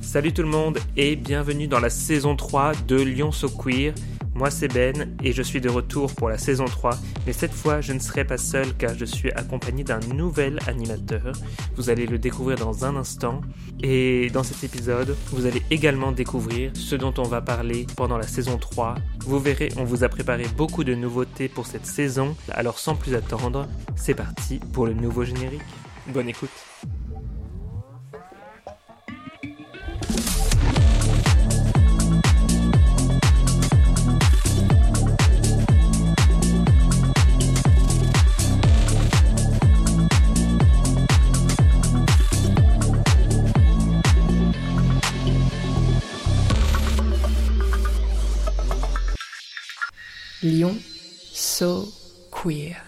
Salut tout le monde et bienvenue dans la saison 3 de Lyon So Queer. Moi c'est Ben et je suis de retour pour la saison 3, mais cette fois je ne serai pas seul car je suis accompagné d'un nouvel animateur. Vous allez le découvrir dans un instant et dans cet épisode vous allez également découvrir ce dont on va parler pendant la saison 3. Vous verrez, on vous a préparé beaucoup de nouveautés pour cette saison, alors sans plus attendre, c'est parti pour le nouveau générique. Bonne écoute.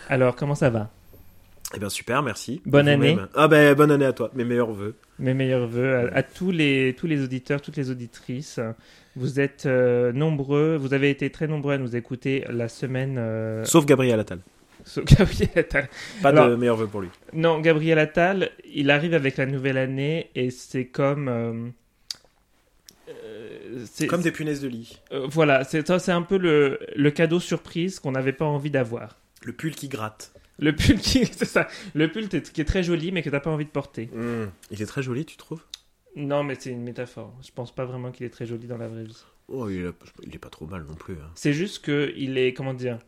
Alors comment ça va? Eh bien super, merci. Bonne année. Ah ben bonne année à toi, mes meilleurs voeux. Mes meilleurs voeux à, à tous les tous les auditeurs, toutes les auditrices. Vous êtes euh, nombreux, vous avez été très nombreux à nous écouter la semaine. euh, Sauf Gabriel Attal. sauf Gabriel Attal. Pas Alors- de meilleurs voeux pour lui. Non, Gabriel Attal, il arrive avec la nouvelle année et c'est comme. euh, c'est- Comme des punaises de lit. euh, voilà, c'est un peu le, le cadeau surprise qu'on n'avait pas envie d'avoir. Le pull qui gratte. Le pull qui, c'est ça, le pull qui est très joli mais que t'as pas envie de porter. Mmh. Il est très joli, tu trouves? Non, mais c'est une métaphore. Je pense pas vraiment qu'il est très joli dans la vraie vie. Oh, il est, il est pas trop mal non plus. hein. C'est juste que il est comment dire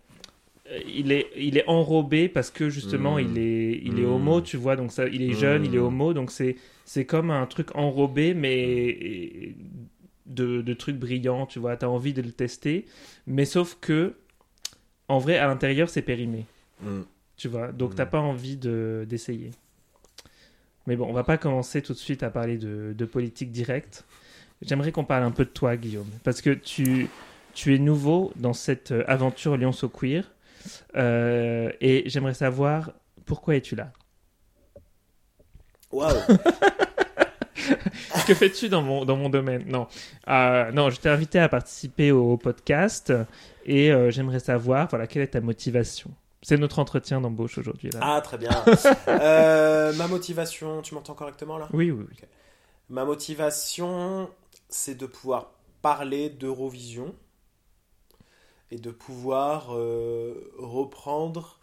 euh, il est, il est enrobé parce que justement Mm. il est, il est Mm. homo, tu vois, donc ça, il est jeune, il est homo, donc c'est, c'est comme un truc enrobé, mais de, de trucs brillants, tu vois, t'as envie de le tester, mais sauf que, en vrai, à l'intérieur, c'est périmé, Mmh. tu vois, donc Mm. t'as pas envie de, d'essayer. Mais bon, on va pas commencer tout de suite à parler de, de politique directe. J'aimerais qu'on parle un peu de toi, Guillaume, parce que tu, tu es nouveau dans cette euh, aventure Lyon So Queer, euh, et j'aimerais savoir pourquoi es-tu là? Waouh Que fais-tu dans mon, dans mon domaine? Non, Euh, non, je t'ai invité à participer au podcast, et euh, j'aimerais savoir, voilà, quelle est ta motivation? C'est notre entretien d'embauche aujourd'hui. Là. Ah, très bien. Euh, ma motivation, tu m'entends correctement là? Oui, oui, oui. Ma motivation, c'est de pouvoir parler d'Eurovision et de pouvoir reprendre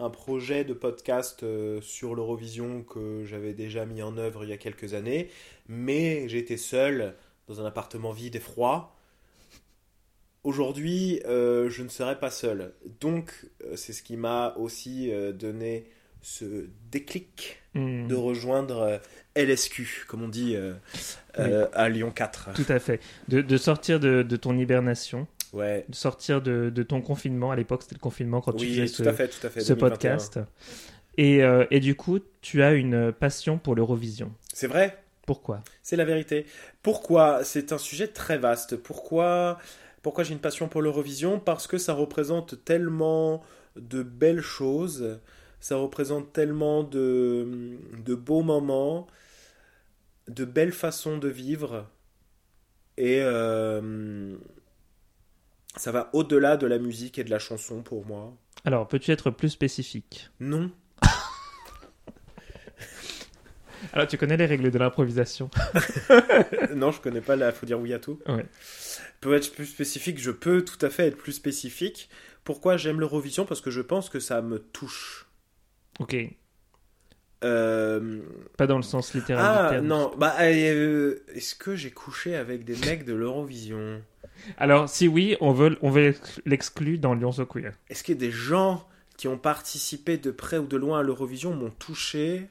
un projet de podcast euh, sur l'Eurovision que j'avais déjà mis en œuvre il y a quelques années, mais j'étais seul dans un appartement vide et froid. Aujourd'hui, euh, je ne serai pas seul. Donc, euh, c'est ce qui m'a aussi donné ce déclic Hmm, de rejoindre LSQ, comme on dit euh, euh, à Lyon 4. Tout à fait. De, de sortir de, de ton hibernation, Ouais. de sortir de, de ton confinement. À l'époque, c'était le confinement quand tu faisais tout ce, à fait, tout à fait. ce 2021. podcast. Et, euh, et du coup, tu as une passion pour l'Eurovision. C'est vrai, Pourquoi? C'est la vérité. Pourquoi? C'est un sujet très vaste. Pourquoi, pourquoi j'ai une passion pour l'Eurovision? Parce que ça représente tellement de belles choses, ça représente tellement de, de beaux moments, de belles façons de vivre. Et euh, ça va au-delà de la musique et de la chanson pour moi. Alors, peux-tu être plus spécifique? Non. Alors, tu connais les règles de l'improvisation? Non, je connais pas la faut dire oui à tout. Ouais. Pour être plus spécifique, je peux tout à fait être plus spécifique. Pourquoi j'aime l'Eurovision? Parce que je pense que ça me touche. Ok. Euh, Pas dans le sens littéral du Ah terme. non, bah euh, est-ce que j'ai couché avec des mecs de l'Eurovision? Alors, si oui, on veut, on veut l'exclure dans Lyon So Queer. Est-ce que des gens qui ont participé de près ou de loin à l'Eurovision m'ont touché?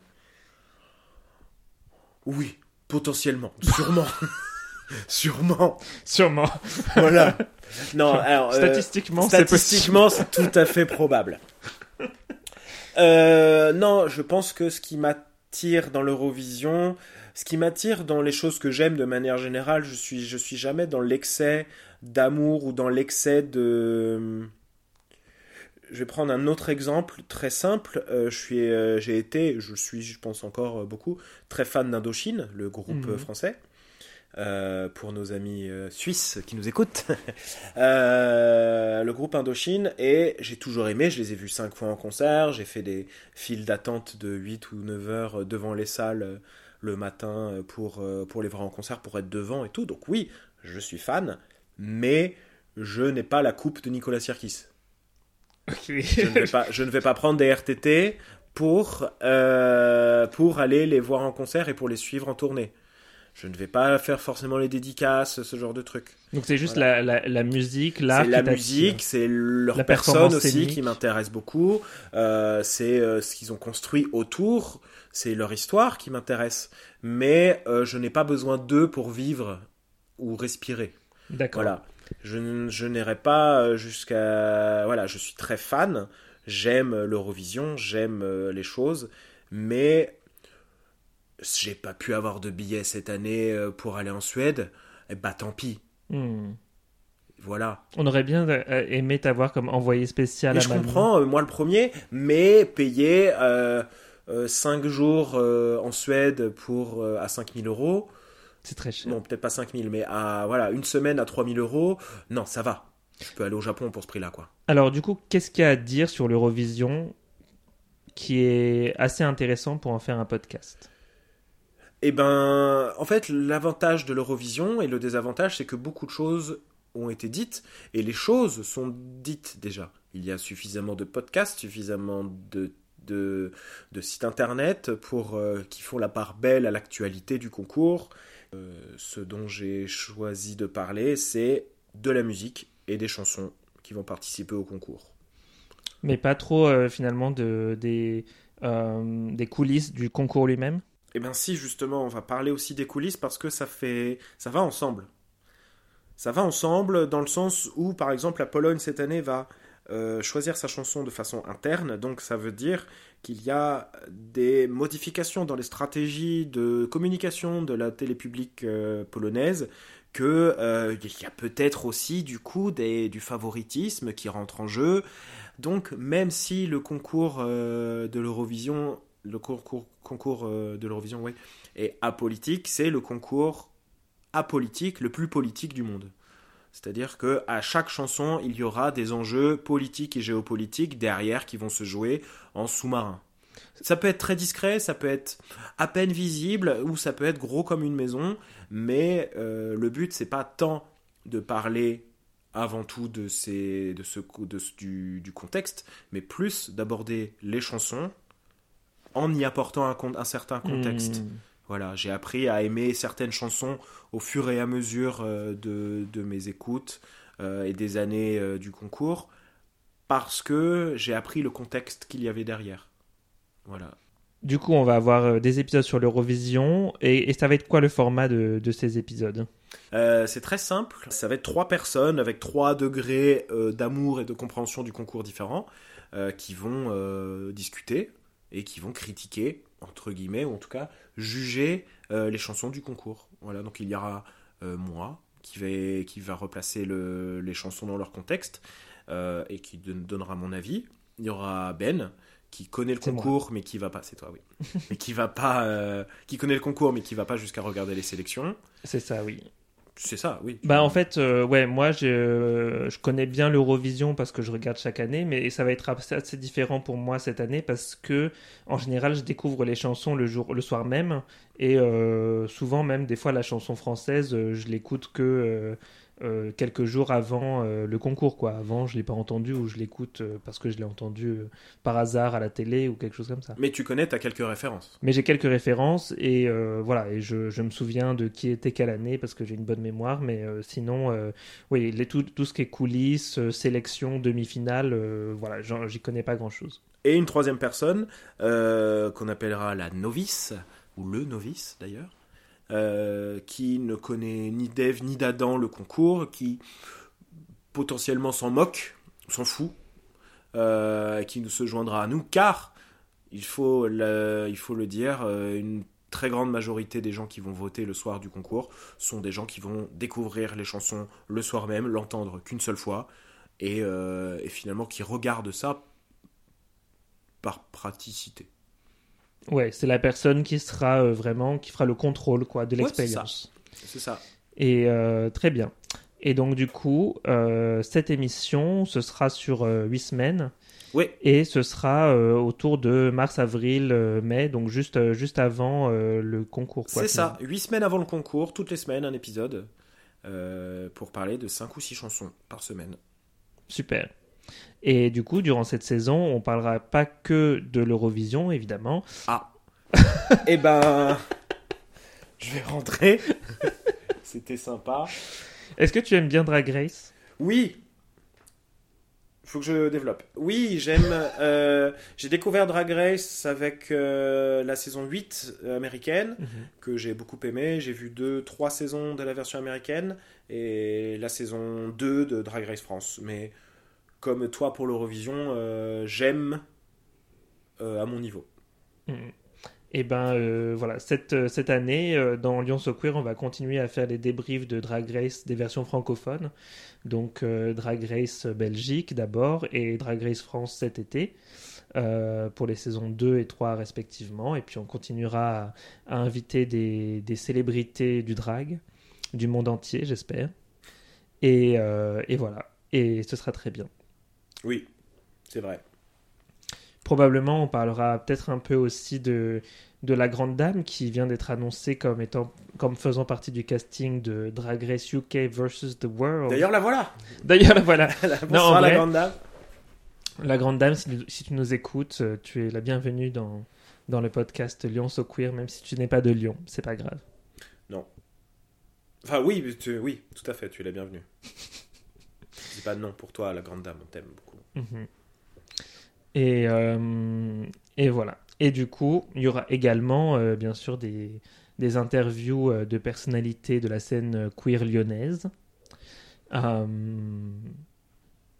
Oui, potentiellement, sûrement. sûrement. Sûrement. Voilà. Non, alors euh, Statistiquement. Statistiquement, c'est tout à fait probable. Euh, non, je pense que ce qui m'attire dans l'Eurovision, ce qui m'attire dans les choses que j'aime de manière générale, je suis, je suis jamais dans l'excès d'amour ou dans l'excès de. Je vais prendre un autre exemple très simple. Euh, je suis, euh, j'ai été, je suis, je pense encore beaucoup, très fan d'Indochine, le groupe Mhm. français. euh, pour nos amis euh, suisses qui nous écoutent, euh, le groupe Indochine, et j'ai toujours aimé, je les ai vus cinq fois en concert, j'ai fait des files d'attente de 8 ou 9 heures devant les salles le matin pour, pour les voir en concert, pour être devant et tout, donc oui, je suis fan, mais je n'ai pas la coupe de Nicolas Sirkis. Je, ne vais pas, je ne vais pas prendre des RTT pour, euh, pour aller les voir en concert et pour les suivre en tournée. Je ne vais pas faire forcément les dédicaces, ce genre de trucs. Donc c'est juste la, la, la, musique, l'art. C'est la musique, c'est leur personne aussi qui m'intéresse beaucoup. Euh, c'est euh, ce qu'ils ont construit autour, c'est leur histoire qui m'intéresse. Mais euh, je n'ai pas besoin d'eux pour vivre ou respirer. D'accord. Voilà. Je, je n'irai pas jusqu'à. Voilà, je suis très fan j'aime l'Eurovision, j'aime les choses, mais j'ai pas pu avoir de billets cette année euh, pour aller en Suède, et eh bah tant pis. Hmm. Voilà. On aurait bien euh, aimé t'avoir comme envoyé spécial mais Je comprends, moi le premier, mais payer 5 jours en Suède pour, à 5000 euros. C'est très cher. Non, peut-être pas 5000, mais à voilà, une semaine à 3000 euros, non, ça va. Je peux aller au Japon pour ce prix-là, quoi. Alors, du coup, qu'est-ce qu'il y a à dire sur l'Eurovision qui est assez intéressant pour en faire un podcast? Eh ben, en fait, l'avantage de l'Eurovision et le désavantage, c'est que beaucoup de choses ont été dites et les choses sont dites déjà. Il y a suffisamment de podcasts, suffisamment de de, sites internet pour euh, qui font la part belle à l'actualité du concours. Euh, ce dont j'ai choisi de parler, c'est de la musique et des chansons qui vont participer au concours. Mais pas trop euh, finalement de, des, des coulisses du concours lui-même? Eh bien si, justement, on va parler aussi des coulisses parce que ça, fait, ça va ensemble. Ça va ensemble dans le sens où, par exemple, la Pologne cette année va euh, choisir sa chanson de façon interne, donc ça veut dire qu'il y a des modifications dans les stratégies de communication de la télé publique polonaise que euh, y a peut-être aussi du coup du favoritisme qui rentre en jeu. Donc même si le concours euh, de l'Eurovision, le concours, concours euh, de l'Eurovision, ouais, est apolitique, c'est le concours apolitique le plus politique du monde. C'est-à-dire que à chaque chanson, il y aura des enjeux politiques et géopolitiques derrière qui vont se jouer en sous-marin. Ça peut être très discret, ça peut être à peine visible, ou ça peut être gros comme une maison, mais euh, le but, c'est pas tant de parler avant tout de, ces, de ce, du, du contexte, mais plus d'aborder les chansons en y apportant un, un certain contexte. Hmm. Voilà, j'ai appris à aimer certaines chansons au fur et à mesure euh, de, de, mes écoutes euh, et des années du concours, parce que j'ai appris le contexte qu'il y avait derrière. Voilà. Du coup, on va avoir euh, des épisodes sur l'Eurovision. Et, ça va être quoi le format de, ces épisodes? Euh, C'est très simple. Ça va être trois personnes avec trois degrés euh, d'amour et de compréhension du concours différents qui vont discuter et qui vont critiquer, entre guillemets, ou en tout cas juger les chansons du concours. Voilà, donc il y aura moi qui va, qui va replacer les chansons dans leur contexte et qui donnera mon avis. Il y aura Ben qui connaît le concours mais qui va pas c'est toi oui mais qui va pas euh, qui connaît le concours mais qui va pas jusqu'à regarder les sélections c'est ça oui c'est ça oui. Bah en fait euh, ouais moi je, je connais bien l'Eurovision parce que je regarde chaque année mais ça va être assez différent pour moi cette année parce que en général je découvre les chansons le jour le soir même et euh, souvent même des fois la chanson française je l'écoute que euh, quelques jours avant euh, le concours. Quoi. Avant, je ne l'ai pas entendu ou je l'écoute euh, parce que je l'ai entendu par hasard à la télé ou quelque chose comme ça. Mais tu connais, tu as quelques références. Mais j'ai quelques références et voilà, et je, je, me souviens de qui était quelle année parce que j'ai une bonne mémoire. Mais sinon, oui, les, tout, tout, ce qui est coulisses, sélection, demi-finale, voilà, j'y connais pas grand-chose. Et une troisième personne qu'on appellera la novice, ou le novice d'ailleurs, euh, qui ne connaît ni d'Ève ni d'Adam le concours, qui potentiellement s'en moque, s'en fout, euh, qui se joindra à nous, car il faut le, dire, euh, une très grande majorité des gens qui vont voter le soir du concours sont des gens qui vont découvrir les chansons le soir même, l'entendre qu'une seule fois, et, et finalement qui regardent ça par praticité. Ouais, c'est la personne qui sera euh, vraiment, qui fera le contrôle quoi, de l'expérience. C'est ça. Et euh, très bien. Et donc du coup, euh, cette émission, ce sera sur 8 semaines. Oui. Et ce sera autour de mars, avril, mai, donc juste, juste avant le concours. C'est ça. Huit semaines avant le concours, toutes les semaines, un épisode pour parler de cinq ou six chansons par semaine. Super. Et du coup, durant cette saison, on parlera pas que de l'Eurovision, évidemment. Eh ben, je vais rentrer. C'était sympa. Est-ce que tu aimes bien Drag Race? Oui. Faut que je développe. Oui, j'aime. euh, j'ai découvert Drag Race avec euh, la saison 8 américaine, que j'ai beaucoup aimé. J'ai vu deux, trois saisons de la version américaine et la saison 2 de Drag Race France. Mais comme toi pour l'Eurovision, euh, j'aime euh, à mon niveau. Et ben euh, voilà, cette, cette année, dans Lyon So Queer, on va continuer à faire les débriefs de Drag Race des versions francophones. Donc Drag Race Belgique d'abord et Drag Race France cet été. pour les saisons 2 et 3 respectivement. Et puis on continuera à, à inviter des, des célébrités du drag, du monde entier, j'espère. Et, et voilà. Et ce sera très bien. Oui, c'est vrai. Probablement, on parlera peut-être un peu aussi de, de la Grande Dame qui vient d'être annoncée comme, étant, comme faisant partie du casting de Drag Race UK versus the World. D'ailleurs, la voilà. D'ailleurs, la voilà. Bonsoir en la grande dame. La Grande Dame, si, si tu nous écoutes, euh, tu es la bienvenue dans, dans le podcast Lyon So Queer, même si tu n'es pas de Lyon, c'est pas grave. Enfin, oui, tu- oui, tout à fait, tu es la bienvenue. Pas non pour toi, la grande dame, on t'aime beaucoup. Mhm. Et, euh, et voilà. Et du coup, il y aura également, euh, bien sûr, des, des interviews euh, de personnalités de la scène queer lyonnaise.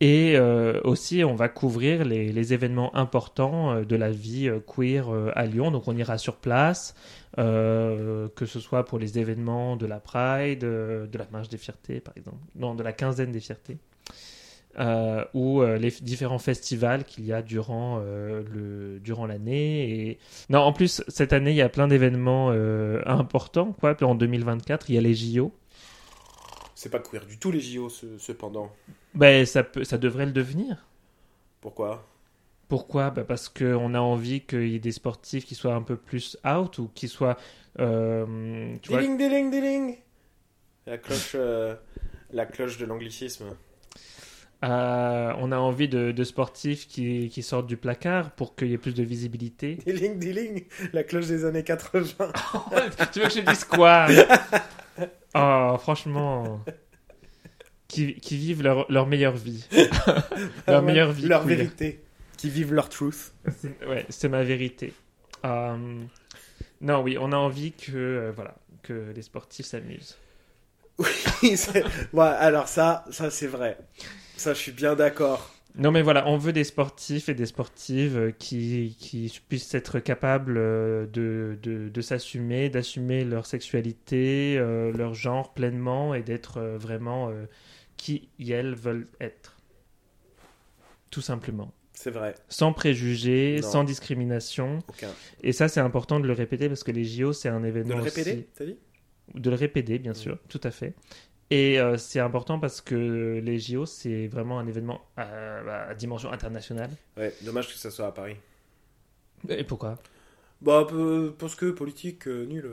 Et aussi, on va couvrir les, les événements importants de la vie queer à Lyon. Donc, on ira sur place, que ce soit pour les événements de la Pride, de la Marche des Fiertés, par exemple. Non, de la quinzaine des Fiertés euh, ou euh, les différents festivals qu'il y a durant euh, le durant l'année et non en plus cette année il y a plein d'événements importants quoi. En 2024 il y a les JO C'est pas queer du tout les JO, ce- cependant. ben ça peut ça devrait le devenir. Pourquoi? Pourquoi? Ben, parce que on a envie qu'il y ait des sportifs qui soient un peu plus out ou qui soient euh, tu vois, Diling, diling, diling! La cloche, euh, la cloche de l'anglicisme. Euh, on a envie de, de sportifs qui, qui sortent du placard pour qu'il y ait plus de visibilité Diling, diling La cloche des années 80. tu veux que je dise quoi? Oh, franchement. Qui, qui vivent leur, leur meilleure vie. leur meilleure vie. Leur queer. vérité. Qui vivent leur truth. Ouais, c'est ma vérité. Euh, non, oui, on a envie que, euh, voilà, que les sportifs s'amusent. Oui, ouais, alors ça, ça c'est vrai. Ça, je suis bien d'accord. Non, mais voilà, on veut des sportifs et des sportives euh, qui, qui puissent être capables euh, de, de, de s'assumer, d'assumer leur sexualité, euh, leur genre pleinement et d'être vraiment euh, qui elles veulent être. Tout simplement. C'est vrai. Sans préjugés, Non. sans discrimination. Aucun. Et ça, c'est important de le répéter parce que les JO, c'est un De événement. le répéter, aussi- t'as dit? De le répéter, bien sûr, tout à fait. Et euh, c'est important parce que les JO, c'est vraiment un événement à, à dimension internationale. Ouais, dommage que ça soit à Paris. Et pourquoi? Bah, parce que politique, euh, nul.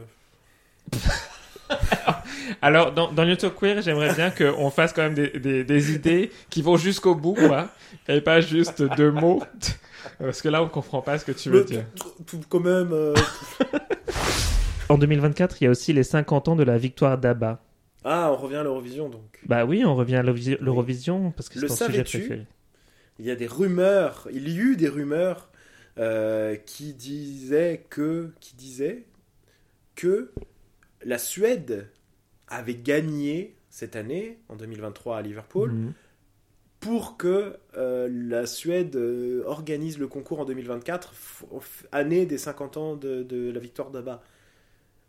Alors, dans, dans Newton Queer, j'aimerais bien qu'on fasse quand même des, des, des idées qui vont jusqu'au bout, quoi. Et pas juste deux mots. Parce que là, on comprend pas ce que tu veux dire. quand même. euh, En 2024, il y a aussi les 50 ans de la victoire d'ABBA. Ah, on revient à l'Eurovision donc. Bah oui, on revient à l'Eurovi- l'Eurovision parce que c'est ton sujet préféré. Il y a des rumeurs, il y eut des rumeurs euh, qui disaient que, qui disaient que la Suède avait gagné cette année, en 2023 à Liverpool, Mhm. pour que euh, la Suède euh, organise le concours en 2024, f- f- année des 50 ans de, de la victoire d'Abba.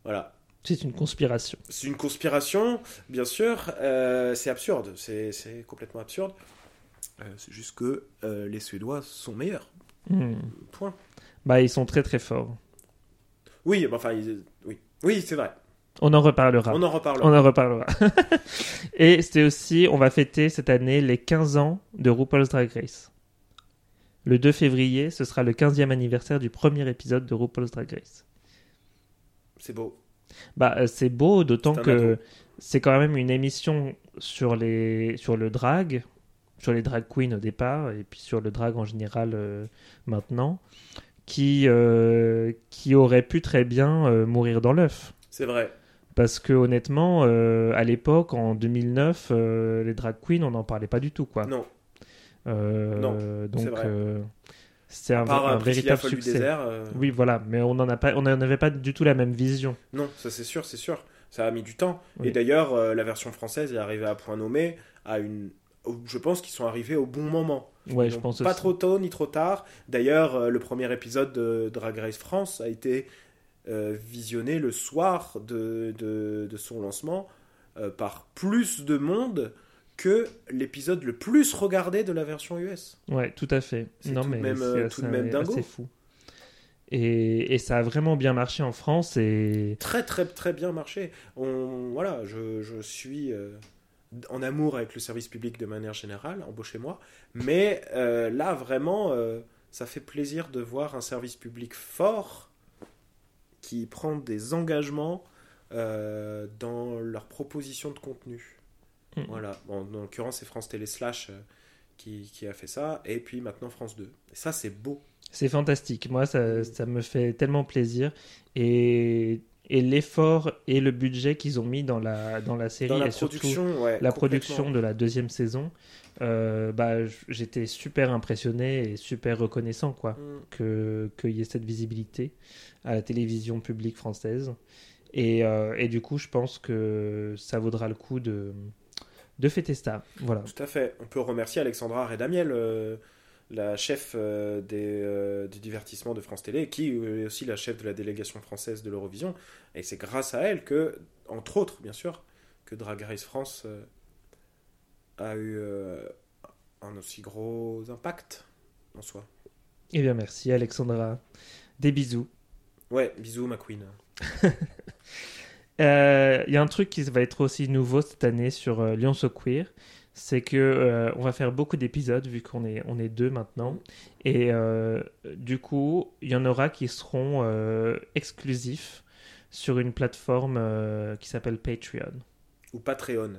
Voilà. C'est une conspiration. C'est une conspiration, bien sûr. euh, c'est absurde. C'est complètement absurde. Euh, c'est juste que euh, les Suédois sont meilleurs. Mhm. Point. Bah, ils sont très très forts. Oui, bah, enfin, ils- oui, oui, c'est vrai. On en reparlera. On en reparlera. On en reparlera. Et c'est aussi, on va fêter cette année les 15 ans de RuPaul's Drag Race. Le 2 février, ce sera le 15e anniversaire du premier épisode de RuPaul's Drag Race. C'est beau. Bah, euh, c'est beau, d'autant que c'est quand même une émission sur, les, sur le drag, sur les drag queens au départ, et puis sur le drag en général euh, maintenant, qui, euh, qui aurait pu très bien euh, mourir dans l'œuf. C'est vrai. Parce que honnêtement, à l'époque, en 2009, euh, les drag queens, on n'en parlait pas du tout, quoi. Non. Non, donc c'est euh, c'est un, Par un un Priscilla véritable succès. désert. euh, Oui, voilà, mais on n'en pas, on n'en avait pas du tout la même vision. Non, ça c'est sûr, c'est sûr. Ça a mis du temps. Oui. Et d'ailleurs, euh, la version française est arrivée à point nommé à une. Je pense qu'ils sont arrivés au bon moment. Ouais, je pense Pas aussi. trop tôt ni trop tard. D'ailleurs, euh, le premier épisode de Drag Race France a été euh, visionné le soir de, de, de son lancement euh, par plus de monde que l'épisode le plus regardé de la version US. Ouais, tout à fait. C'est Non, tout mais même, c'est euh, tout de même dingo. assez fou. Et, et ça a vraiment bien marché en France et Très très très bien marché. On, voilà, je, je suis euh, en amour avec le service public de manière générale, embauchez-moi. Mais euh, là, vraiment, euh, ça fait plaisir de voir un service public fort qui prend des engagements dans leur proposition de contenu. Mm. Voilà, Bon, en l'occurrence, c'est France Télé Slash euh, qui, qui a fait ça, et puis maintenant France 2. Et ça, c'est beau. c'est fantastique. Moi, ça, ça me fait tellement plaisir. Et, et l'effort et le budget qu'ils ont mis dans la, dans la série Dans la et surtout production, ouais, la production de la deuxième saison, euh, bah, j'étais super impressionné et super reconnaissant quoi, Mm. que qu'il y ait cette visibilité à la télévision publique française. Et, euh, et du coup, je pense que ça vaudra le coup de, de fêter ça. Voilà. Tout à fait. On peut remercier Alexandra Redamiel, euh, la chef euh, des, euh, du divertissement de France Télé, qui est aussi la chef de la délégation française de l'Eurovision. Et c'est grâce à elle que, entre autres, bien sûr, que Drag Race France euh, a eu euh, un aussi gros impact en soi. Eh bien, merci Alexandra. Des bisous. Ouais, bisous, ma queen. Euh, Il y a un truc qui va être aussi nouveau cette année sur euh, Lyon So Queer, c'est que euh, on va faire beaucoup d'épisodes vu qu'on est on est deux maintenant, et euh, du coup il y en aura qui seront euh, exclusifs sur une plateforme euh, qui s'appelle Patreon. Ou Patreon,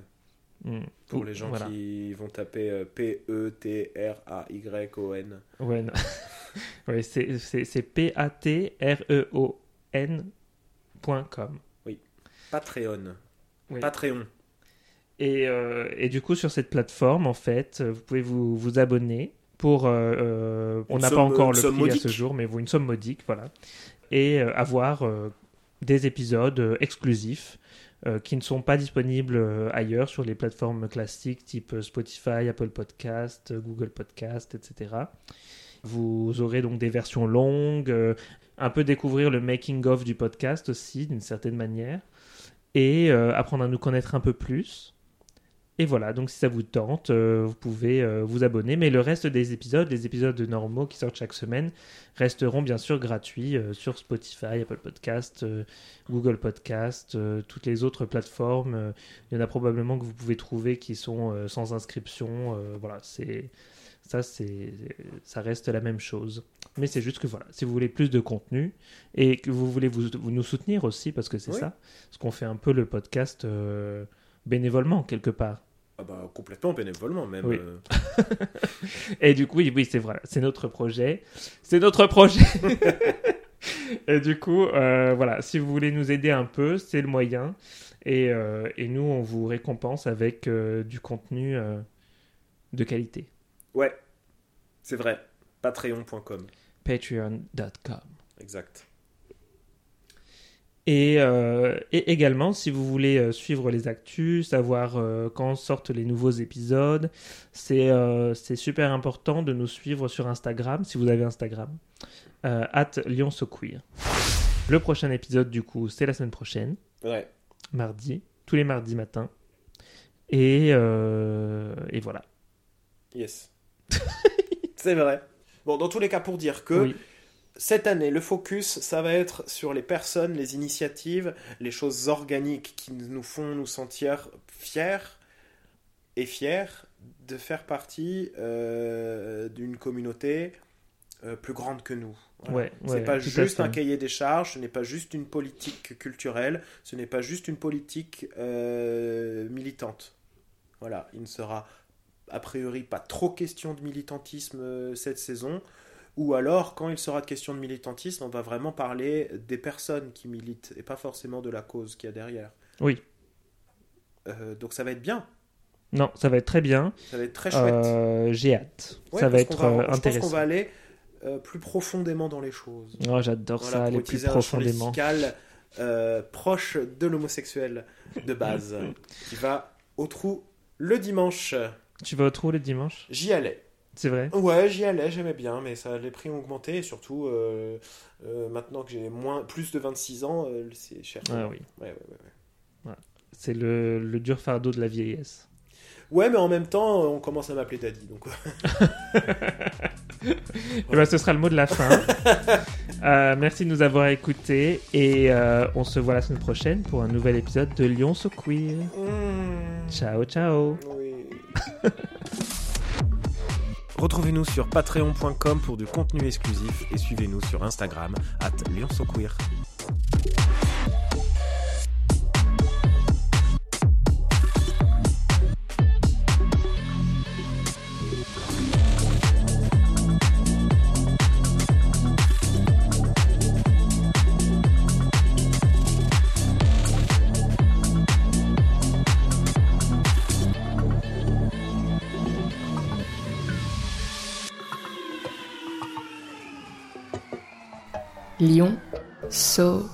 Mm. pour Ou- les gens voilà. qui vont taper euh, P-E-T-R-A-Y-O-N. Ouais, ouais, c'est P-A-T-R-E-O-N.com. Patreon. Oui. Patreon. Et, euh, et du coup, sur cette plateforme, en fait, vous pouvez vous, vous abonner pour. euh, euh, on n'a pas encore le prix à ce jour, mais vous- une somme modique, voilà. Et euh, avoir des épisodes exclusifs qui ne sont pas disponibles ailleurs sur les plateformes classiques type Spotify, Apple Podcast, Google Podcast, etc. Vous aurez donc des versions longues, un peu découvrir le making-of du podcast aussi, d'une certaine manière, et euh, apprendre à nous connaître un peu plus. Et voilà, donc si ça vous tente, euh, vous pouvez euh, vous abonner. Mais le reste des épisodes, les épisodes normaux qui sortent chaque semaine, resteront bien sûr gratuits sur Spotify, Apple Podcast, Google Podcast, toutes les autres plateformes. Il y en a probablement que vous pouvez trouver qui sont sans inscription. Voilà, c'est ça, c'est ça reste la même chose. Mais c'est juste que voilà, si vous voulez plus de contenu et que vous voulez vous, vous nous soutenir aussi, parce que c'est Oui. ça, parce qu'on fait un peu le podcast euh, bénévolement quelque part. Ah bah, complètement bénévolement même. Oui. euh. Et du coup, oui, oui c'est vrai, c'est notre projet. C'est notre projet. et du coup, euh, voilà, si vous voulez nous aider un peu, c'est le moyen. Et, et nous, on vous récompense avec du contenu de qualité. Ouais, c'est vrai. Patreon.com. Patreon.com. Exact. Et, euh, et également, si vous voulez euh, suivre les actus, savoir euh, quand sortent les nouveaux épisodes, c'est euh, super important de nous suivre sur Instagram, si vous avez Instagram, at. Le prochain épisode, du coup, c'est la semaine prochaine, Ouais. mardi, tous les mardis matin. Et, et voilà. Yes. c'est vrai. Bon, dans tous les cas, pour dire que Oui. cette année, le focus, ça va être sur les personnes, les initiatives, les choses organiques qui nous font nous sentir fiers et fiers de faire partie euh, d'une communauté euh, plus grande que nous. Ouais, c'est ouais, pas tout à juste un cahier des charges, ce n'est pas juste une politique culturelle, ce n'est pas juste une politique euh, militante. Voilà, il ne sera a priori pas trop question de militantisme euh, cette saison, ou alors quand il sera question de militantisme, on va vraiment parler des personnes qui militent et pas forcément de la cause qu'il y a derrière. Oui. Euh, donc ça va être bien, Non, ça va être très bien. ça va être très chouette. Euh, J'ai hâte. Ouais, ça va être euh, je pense intéressant. qu'on va aller euh, plus profondément dans les choses. Oh, J'adore Voilà, ça, aller plus un profondément. euh, proche de l'homosexuel de base, qui va au trou le dimanche. Tu vas au trou le dimanche J'y allais. C'est vrai Ouais, j'y allais, j'aimais bien, mais ça, les prix ont augmenté, et surtout, euh, euh, maintenant que j'ai moins, plus de 26 ans, euh, c'est cher. Ah oui. Ouais, ouais, ouais, ouais. C'est le, le dur fardeau de la vieillesse. Ouais, mais en même temps, on commence à m'appeler Daddy, donc... Eh ben, ce sera le mot de la fin. Merci de nous avoir écoutés et on se voit la semaine prochaine pour un nouvel épisode de Lyon So Queer. Mmh, Ciao, ciao. oui. Retrouvez-nous sur patreon.com pour du contenu exclusif et suivez-nous sur Instagram at queer.